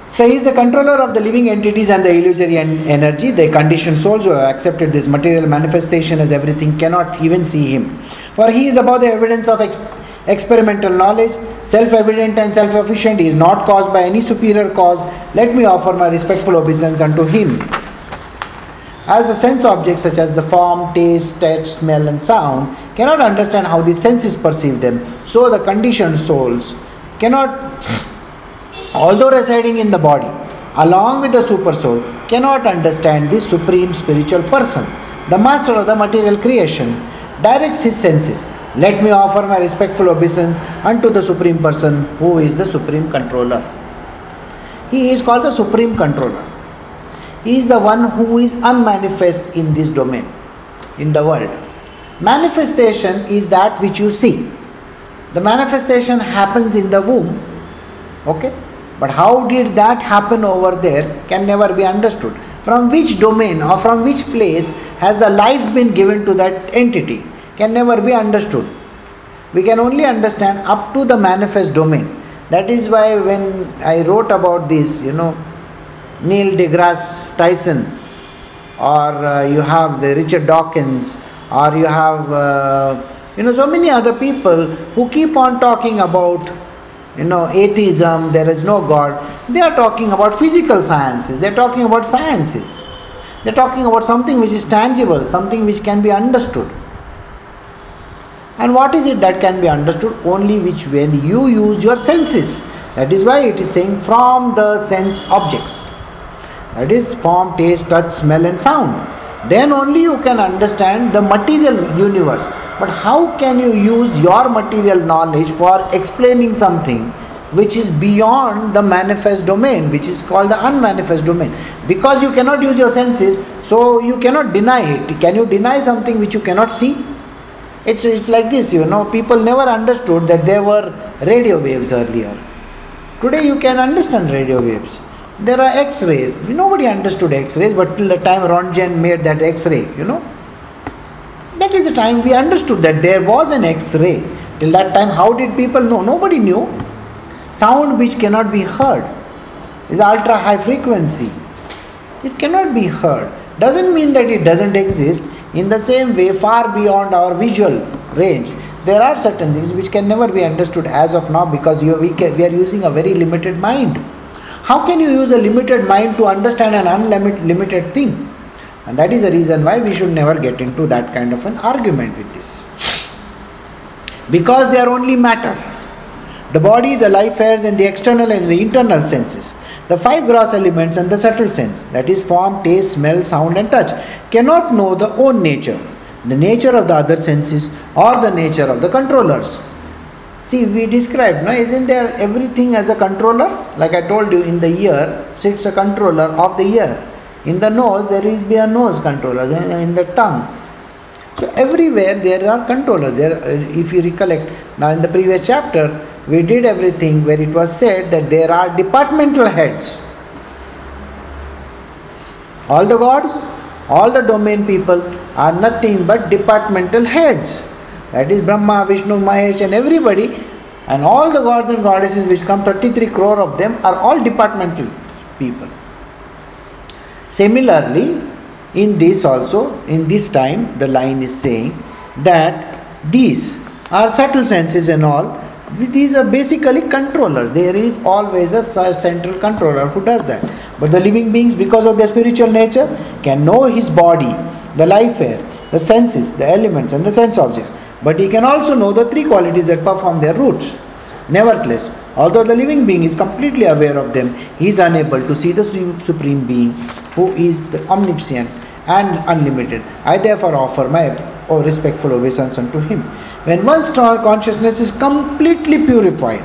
so he is the controller of the living entities and the illusory en- energy. The conditioned souls who have accepted this material manifestation as everything cannot even see him. For he is above the evidence of ex- experimental knowledge self-evident and self-efficient he is not caused by any superior cause. Let me offer my respectful obeisance unto him. As the sense objects such as the form, taste, touch, smell, and sound cannot understand how the senses perceive them, so the conditioned souls cannot, although residing in the body, along with the super soul, cannot understand the supreme spiritual person, the master of the material creation, directs his senses. Let me offer my respectful obeisance unto the supreme person who is the supreme controller. He is called the supreme controller. He is the one who is unmanifest in this domain, in the world. Manifestation is that which you see. The manifestation happens in the womb, okay? But how did that happen over there can never be understood. From which domain or from which place has the life been given to that entity can never be understood. We can only understand up to the manifest domain. That is why when I wrote about this, you know, Neil deGrasse Tyson, or uh, you have the Richard Dawkins, or you have uh, You know, so many other people who keep on talking about, you know, atheism, there is no God, they are talking about physical sciences, they are talking about sciences. They are talking about something which is tangible, something which can be understood. And what is it that can be understood? Only which when you use your senses. That is why it is saying from the sense objects. That is form, taste, touch, smell, and sound. Then only you can understand the material universe. But how can you use your material knowledge for explaining something which is beyond the manifest domain, which is called the unmanifest domain? Because you cannot use your senses, so you cannot deny it. Can you deny something which you cannot see? It's, it's like this, you know, people never understood that there were radio waves earlier. Today you can understand radio waves. There are X rays. Nobody understood X rays, but till the time Rontgen made that X ray, you know, that is the time we understood that there was an X ray. Till that time, how did people know? Nobody knew. Sound which cannot be heard is ultra high frequency. It cannot be heard. Doesn't mean that it doesn't exist. In the same way, far beyond our visual range, there are certain things which can never be understood as of now because we are using a very limited mind. How can you use a limited mind to understand an unlimited thing? And that is the reason why we should never get into that kind of an argument with this. Because they are only matter. The body, the life airs, and the external and the internal senses. The five gross elements and the subtle sense, that is, form, taste, smell, sound, and touch, cannot know the own nature, the nature of the other senses, or the nature of the controllers. See, we described, no, isn't there everything as a controller? Like I told you, in the ear so it's a controller of the ear. In the nose, there is be a nose controller. In the tongue, so everywhere there are controllers. There, uh, if you recollect, now in the previous chapter, we did everything where it was said that there are departmental heads. All the gods, all the domain people are nothing but departmental heads. That is Brahma, Vishnu, Mahesh, and everybody, and all the gods and goddesses which come 33 crore of them are all departmental people. Similarly, in this also, in this time, the line is saying that these are subtle senses and all. These are basically controllers. There is always a central controller who does that. But the living beings, because of their spiritual nature, can know his body, the life air, the senses, the elements, and the sense objects. But he can also know the three qualities that perform their roots. Nevertheless, although the living being is completely aware of them, he is unable to see the Supreme Being who is the omniscient and unlimited. I therefore offer my oh, respectful obeisance unto him. When one's consciousness is completely purified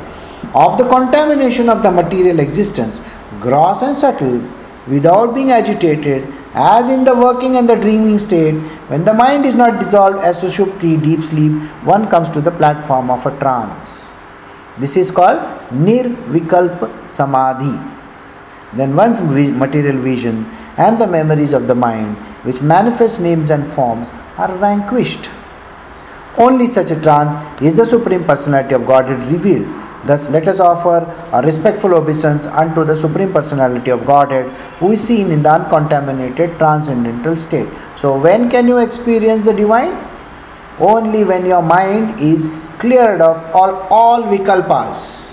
of the contamination of the material existence, gross and subtle, without being agitated, as in the working and the dreaming state, when the mind is not dissolved as to sushupti, deep sleep, one comes to the platform of a trance. This is called nirvikalpa samadhi. Then one's material vision and the memories of the mind, which manifest names and forms, are vanquished. Only such a trance is the Supreme Personality of Godhead revealed. Thus, let us offer a respectful obeisance unto the Supreme Personality of Godhead, who is seen in the uncontaminated transcendental state. So, when can you experience the divine? Only when your mind is cleared of all, all vikalpas.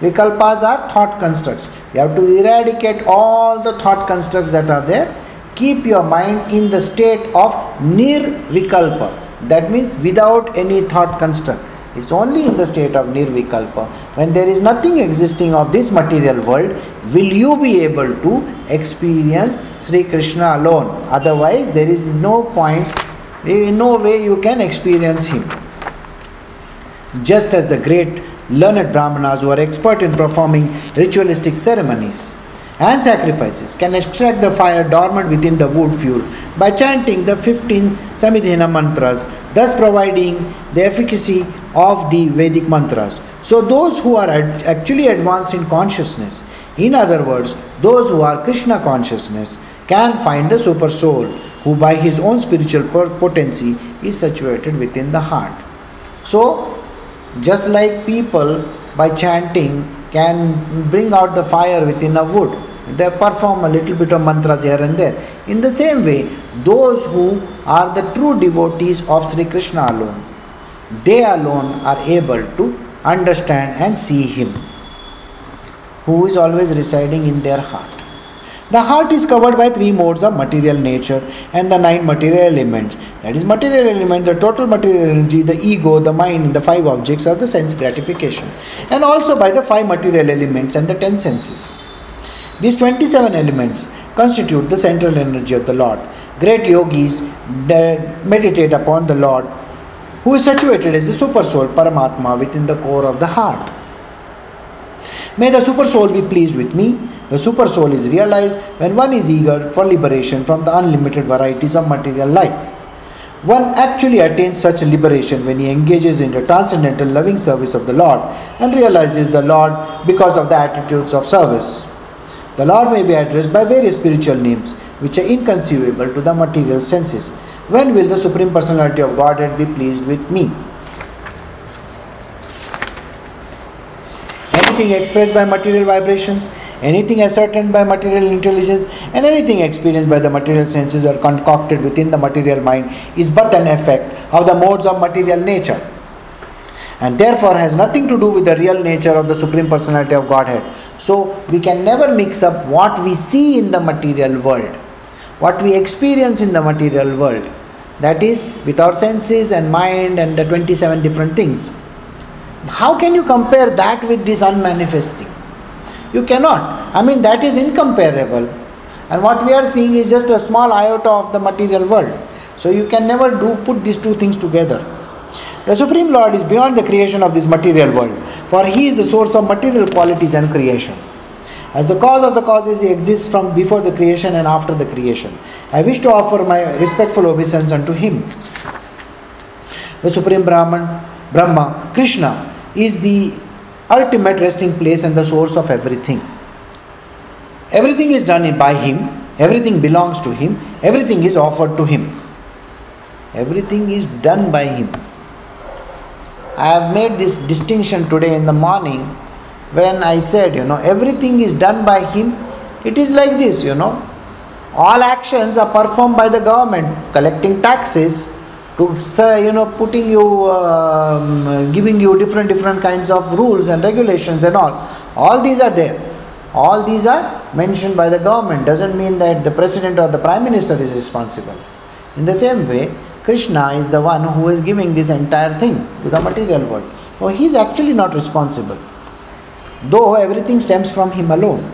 Vikalpas are thought constructs. You have to eradicate all the thought constructs that are there. Keep your mind in the state of nirvikalpa. That means without any thought construct. It's only in the state of nirvikalpa. When there is nothing existing of this material world, will you be able to experience Sri Krishna alone? Otherwise, there is no point, in no way you can experience him. Just as the great learned brahmanas who are expert in performing ritualistic ceremonies and sacrifices can extract the fire dormant within the wood fuel by chanting the 15 Samidheni mantras, thus providing the efficacy of the Vedic mantras. So, those who are ad- actually advanced in consciousness, in other words, those who are Krishna consciousness, can find the super soul who, by his own spiritual potency, is situated within the heart. So, just like people by chanting can bring out the fire within a wood, they perform a little bit of mantras here and there. In the same way, those who are the true devotees of Sri Krishna alone, they alone are able to understand and see Him, who is always residing in their heart. The heart is covered by three modes of material nature and the nine material elements. That is, material elements, the total material energy, the ego, the mind, the five objects of the sense gratification, and also by the five material elements and the ten senses. These 27 elements constitute the central energy of the Lord. Great yogis meditate upon the Lord, who is situated as the super soul, Paramatma, within the core of the heart. May the super soul be pleased with me. The super soul is realized when one is eager for liberation from the unlimited varieties of material life. One actually attains such liberation when he engages in the transcendental loving service of the Lord and realizes the Lord because of the attitudes of service. The Lord may be addressed by various spiritual names which are inconceivable to the material senses. When will the Supreme Personality of Godhead be pleased with me? Anything expressed by material vibrations, anything ascertained by material intelligence, and anything experienced by the material senses or concocted within the material mind is but an effect of the modes of material nature and therefore has nothing to do with the real nature of the Supreme Personality of Godhead. So we can never mix up what we see in the material world, what we experience in the material world, that is, with our senses and mind and the 27 different things. How can you compare that with this unmanifest thing? You cannot. I mean, that is incomparable. And what we are seeing is just a small iota of the material world. So you can never do put these two things together. The Supreme Lord is beyond the creation of this material world, for He is the source of material qualities and creation. As the cause of the causes, He exists from before the creation and after the creation. I wish to offer my respectful obeisance unto Him. The Supreme Brahman, Brahma, Krishna, is the ultimate resting place and the source of everything. Everything is done by Him, everything belongs to Him, everything is offered to Him. Everything is done by Him. I have made this distinction today in the morning when I said, you know, everything is done by him. It is like this, you know. All actions are performed by the government, collecting taxes to say, you know, putting you, um, giving you different different kinds of rules and regulations and all. All these are there. All these are mentioned by the government. Doesn't mean that the president or the prime minister is responsible. In the same way, Krishna is the one who is giving this entire thing to the material world. So he is actually not responsible, though everything stems from him alone.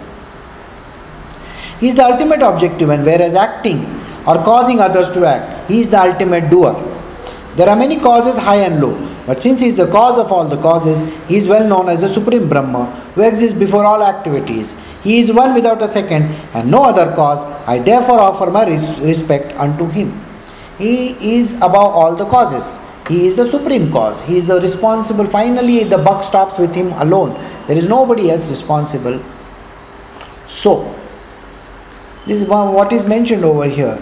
He is the ultimate objective, and whereas acting or causing others to act, he is the ultimate doer. There are many causes, high and low, but since he is the cause of all the causes, he is well known as the Supreme Brahma, who exists before all activities. He is one without a second, and no other cause. I therefore offer my respect unto him. He is above all the causes. He is the supreme cause. He is the responsible. Finally, the buck stops with him alone. There is nobody else responsible. So, this is what is mentioned over here.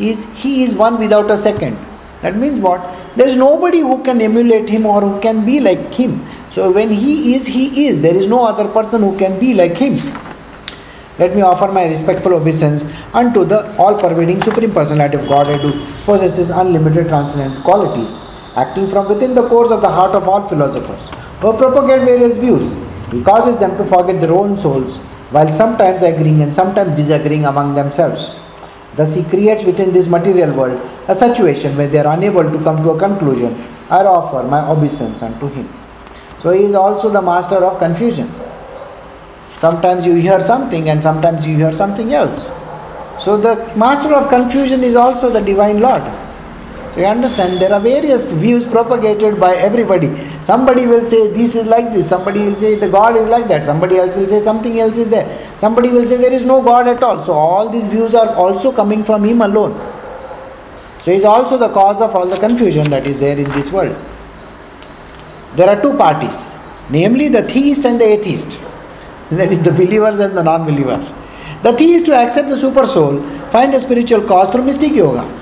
Is he is one without a second. That means what? There is nobody who can emulate him or who can be like him. So when he is, he is. There is no other person who can be like him. Let me offer my respectful obeisance unto the all pervading Supreme Personality of Godhead who possesses unlimited transcendental qualities, acting from within the cores of the heart of all philosophers, who propagate various views. He causes them to forget their own souls, while sometimes agreeing and sometimes disagreeing among themselves. Thus, he creates within this material world a situation where they are unable to come to a conclusion. I offer my obeisance unto him. So, he is also the master of confusion. Sometimes you hear something and sometimes you hear something else. So the master of confusion is also the divine Lord. You understand there are various views propagated by everybody. Somebody will say this is like this, somebody will say the God is like that, somebody else will say something else is there, somebody will say there is no God at all. So all these views are also coming from him alone. So he is also the cause of all the confusion that is there in this world. There are two parties, namely the theist and the atheist that is the believers and the non believers. The theist is to accept the super soul, find a spiritual cause through mystic yoga.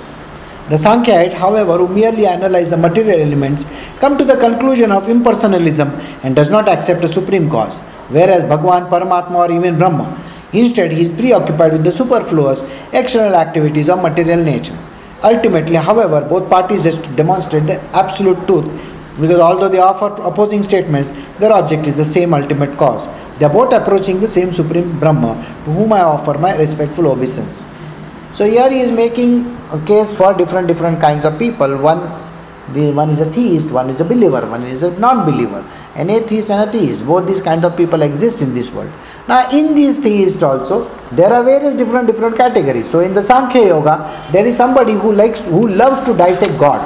The Sankhyaite, however, who merely analyze the material elements, come to the conclusion of impersonalism and does not accept a supreme cause, whereas Bhagwan, Paramatma, or even Brahma. Instead, he is preoccupied with the superfluous external activities of material nature. Ultimately, however, both parties just demonstrate the absolute truth Because although they offer opposing statements, their object is the same ultimate cause. They are both approaching the same Supreme Brahma, to whom I offer my respectful obeisance. So here he is making a case for different different kinds of people. One, the one is a theist, one is a believer, one is a non-believer. An atheist and a theist. Both these kind of people exist in this world. Now in these theists also, there are various different different categories. So in the Sankhya Yoga, there is somebody who likes who loves to dissect God.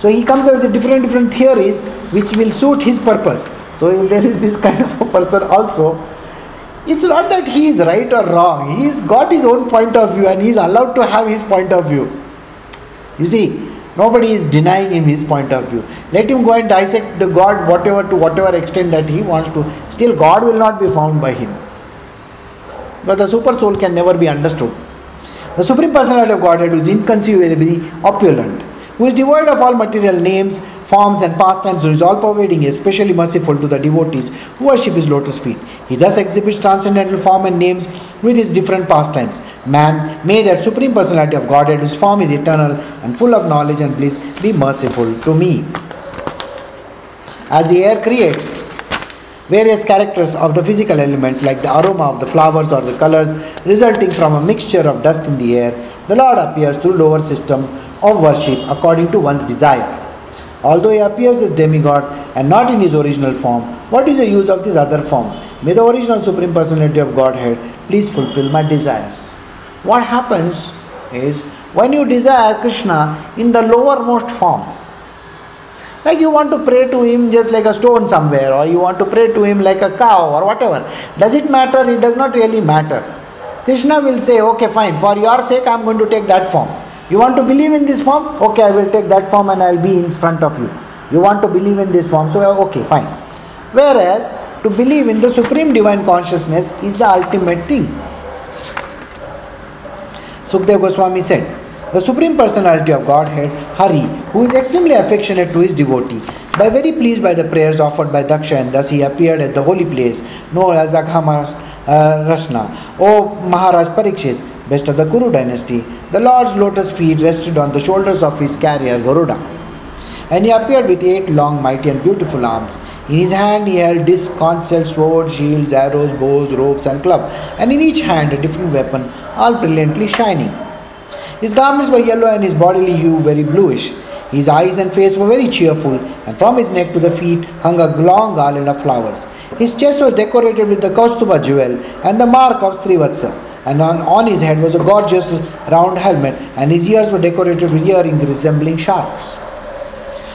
So he comes up with different different theories which will suit his purpose. So there is this kind of a person also. It's not that he is right or wrong. He's got his own point of view and he's allowed to have his point of view. You see, nobody is denying him his point of view. Let him go and dissect the God whatever to whatever extent that he wants to. Still, God will not be found by him. But the super soul can never be understood. The Supreme Personality of Godhead is inconceivably opulent, who is devoid of all material names, forms, and pastimes, who is all pervading, especially merciful to the devotees who worship his lotus feet. He thus exhibits transcendental form and names with his different pastimes. Man, may that Supreme Personality of Godhead, whose form is eternal and full of knowledge and bliss, be merciful to me. As the air creates various characters of the physical elements like the aroma of the flowers or the colors resulting from a mixture of dust in the air, the Lord appears through lower system of worship according to one's desire. Although he appears as demigod and not in his original form, what is the use of these other forms? May the original Supreme Personality of Godhead please fulfill my desires. What happens is when you desire Krishna in the lowermost form, like you want to pray to him just like a stone somewhere, or you want to pray to him like a cow, or whatever. Does it matter? It does not really matter. Krishna will say, Okay, fine, for your sake, I am going to take that form. You want to believe in this form? Okay, I will take that form and I will be in front of you. You want to believe in this form? So, okay, fine. Whereas, to believe in the supreme divine consciousness is the ultimate thing. Sukdev Goswami said, the Supreme Personality of Godhead, Hari, who is extremely affectionate to his devotee, by very pleased by the prayers offered by Daksha, and thus he appeared at the holy place known as Akhamas uh, Rasna. O Maharaj Parikshit, best of the Kuru dynasty, the Lord's lotus feet rested on the shoulders of his carrier Garuda. And he appeared with eight long, mighty, and beautiful arms. In his hand he held disc, conch swords, shields, arrows, bows, ropes, and club, and in each hand a different weapon, all brilliantly shining. His garments were yellow and his bodily hue very bluish. His eyes and face were very cheerful, and from his neck to the feet hung a long garland of flowers. His chest was decorated with the Kaustubha jewel and the mark of Srivatsa, and on, on his head was a gorgeous round helmet, and his ears were decorated with earrings resembling sharks.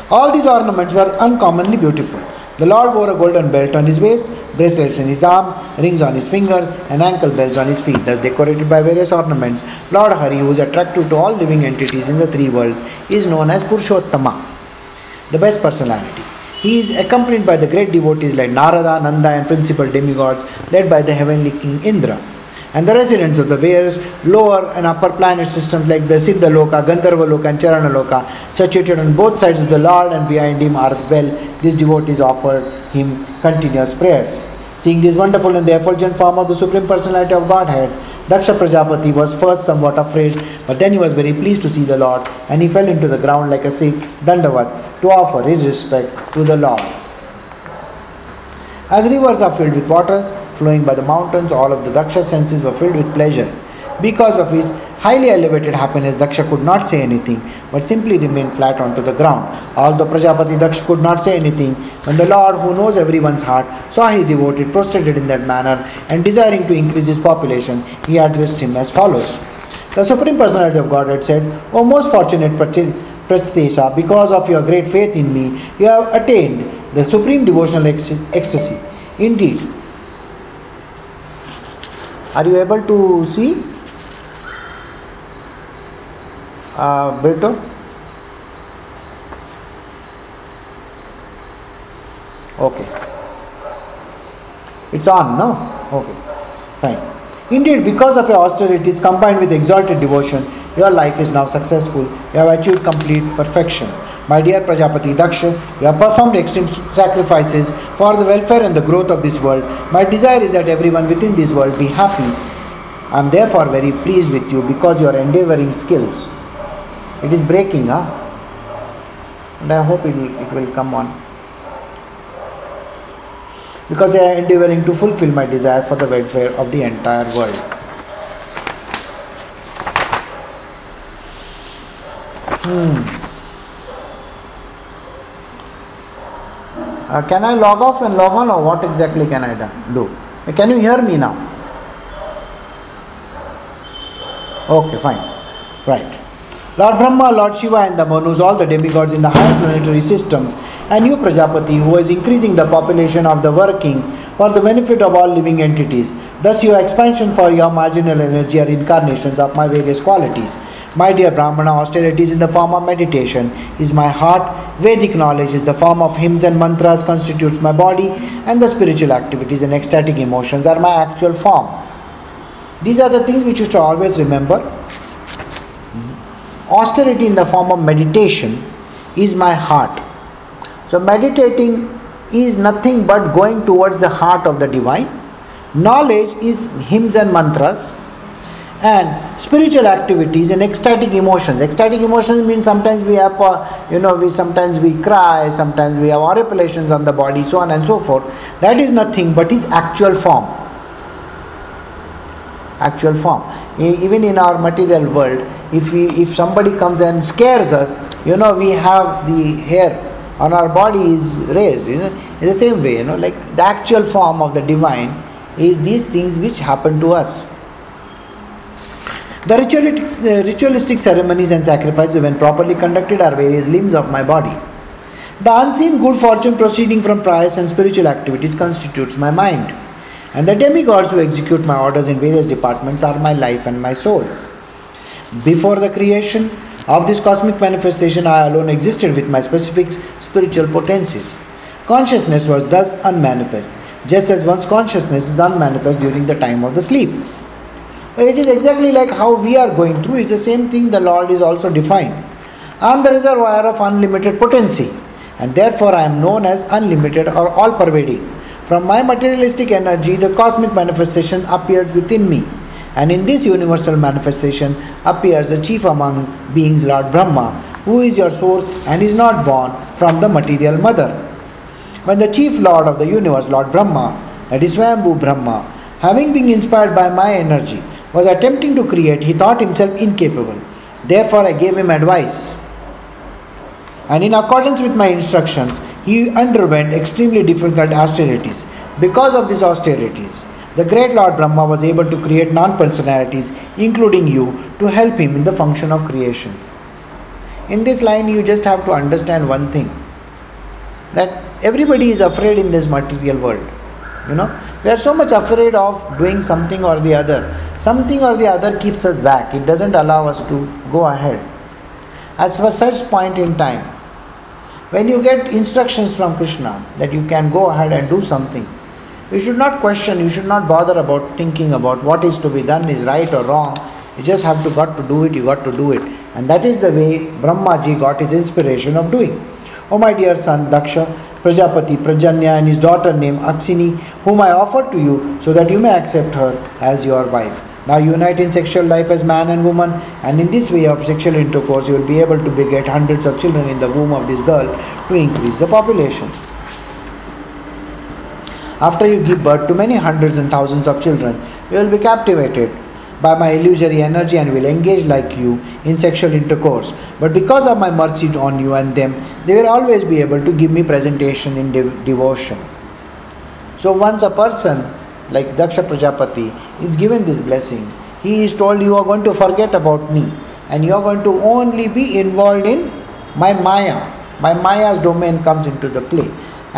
All these ornaments were uncommonly beautiful. The Lord wore a golden belt on his waist, bracelets in his arms, rings on his fingers, and ankle bells on his feet, thus decorated by various ornaments. Lord Hari, who is attractive to all living entities in the three worlds, is known as Purushottama, the best personality. He is accompanied by the great devotees like Narada, Nanda, and principal demigods led by the heavenly king Indra. And the residents of the various lower and upper planet systems like the Siddha Loka, Gandharva Loka, and Charana Loka, situated on both sides of the Lord and behind him are well. These devotees offer him continuous prayers. Seeing this wonderful and the effulgent form of the Supreme Personality of Godhead, Daksha Prajapati was first somewhat afraid, but then he was very pleased to see the Lord, and he fell into the ground like a Sikh, Dandavat, to offer his respect to the Lord. As rivers are filled with waters flowing by the mountains, all of the Daksha senses were filled with pleasure. Because of his highly elevated happiness, Daksha could not say anything, but simply remained flat onto the ground. Although Prajapati Daksha could not say anything, when the Lord, who knows everyone's heart, saw his devotee prostrated in that manner and desiring to increase his population, he addressed him as follows. The Supreme Personality of Godhead said, O most fortunate Pratyesha, because of your great faith in me, you have attained the supreme devotional ecstasy. Indeed, are you able to see? Uh, Brito? Okay. It's on, no? Okay. Fine. Indeed, because of your austerities combined with exalted devotion, your life is now successful. You have achieved complete perfection. My dear Prajapati Daksha, you have performed extreme sacrifices for the welfare and the growth of this world. My desire is that everyone within this world be happy. I am therefore very pleased with you because your endeavoring skills. It is breaking, huh? And I hope it will, it will come on. Because I am endeavoring to fulfill my desire for the welfare of the entire world. Hmm. Uh, can I log off and log on, or what exactly can I do? Uh, Can you hear me now? Okay, fine. Right. Lord Brahma, Lord Shiva, and the Manus, all the demigods in the higher planetary systems, and you, Prajapati, who is increasing the population of the working for the benefit of all living entities. Thus, your expansion for your marginal energy are incarnations of my various qualities. My dear Brahmana, austerity is in the form of meditation, is my heart. Vedic knowledge is the form of hymns and mantras, constitutes my body, and the spiritual activities and ecstatic emotions are my actual form. These are the things which you should always remember. Austerity in the form of meditation is my heart. So, meditating is nothing but going towards the heart of the divine. Knowledge is hymns and mantras, and spiritual activities and ecstatic emotions. Ecstatic emotions means sometimes we have, uh, you know, we sometimes we cry, sometimes we have horripilations on the body, so on and so forth. That is nothing but his actual form actual form. Even in our material world, if we if somebody comes and scares us, you know, we have the hair on our body is raised. You know, in the same way, you know, like the actual form of the divine is these things which happen to us. The ritualistic, uh, ritualistic ceremonies and sacrifices, when properly conducted, are various limbs of my body. The unseen good fortune proceeding from prayers and spiritual activities constitutes my mind. And the demigods who execute my orders in various departments are my life and my soul. Before the creation of this cosmic manifestation, I alone existed with my specific spiritual potencies. Consciousness was thus unmanifest, just as one's consciousness is unmanifest during the time of the sleep. It is exactly like how we are going through, is the same thing the Lord is also defined. I am the reservoir of unlimited potency, and therefore I am known as unlimited or all pervading. From my materialistic energy, the cosmic manifestation appears within me, and in this universal manifestation appears the chief among beings, Lord Brahma, who is your source and is not born from the material mother. When the chief lord of the universe, Lord Brahma, that is Swayambhu Brahma, having been inspired by my energy, was attempting to create, he thought himself incapable. Therefore, I gave him advice. And in accordance with my instructions, he underwent extremely difficult austerities. Because of these austerities, the great Lord Brahma was able to create non personalities, including you, to help him in the function of creation. In this line, you just have to understand one thing that everybody is afraid in this material world. You know, we are so much afraid of doing something or the other. Something or the other keeps us back, it doesn't allow us to go ahead. As for such point in time, when you get instructions from Krishna that you can go ahead and do something, you should not question, you should not bother about thinking about what is to be done is right or wrong. You just have to got to do it, you got to do it. And that is the way Brahmaji got his inspiration of doing. Oh my dear son Daksha, Prajapati, Prajanya and his daughter named Aksini, whom I offer to you so that you may accept her as your wife. Now unite in sexual life as man and woman, and in this way of sexual intercourse, you will be able to beget hundreds of children in the womb of this girl to increase the population. After you give birth to many hundreds and thousands of children, you will be captivated by my illusory energy and will engage like you in sexual intercourse. But because of my mercy on you and them, they will always be able to give me presentation in de- devotion. So once a person like Daksha Prajapati is given this blessing, he is told you are going to forget about me and you are going to only be involved in my Maya. My Maya's domain comes into the play.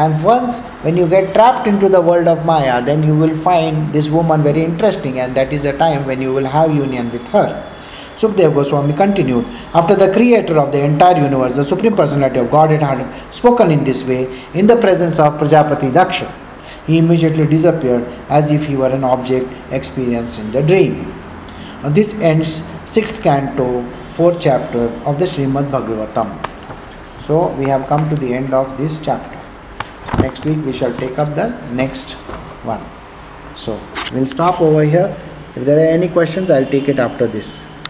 And once when you get trapped into the world of Maya, then you will find this woman very interesting, and that is the time when you will have union with her. Sukdev Goswami continued, After the creator of the entire universe, the Supreme Personality of Godhead had spoken in this way in the presence of Prajapati Daksha, he immediately disappeared as if he were an object experienced in the dream. Uh, This ends sixth canto, fourth chapter of the Srimad Bhagavatam. So we have come to the end of this chapter. Next week we shall take up the next one. So we'll stop over here. If there are any questions, I'll take it after this.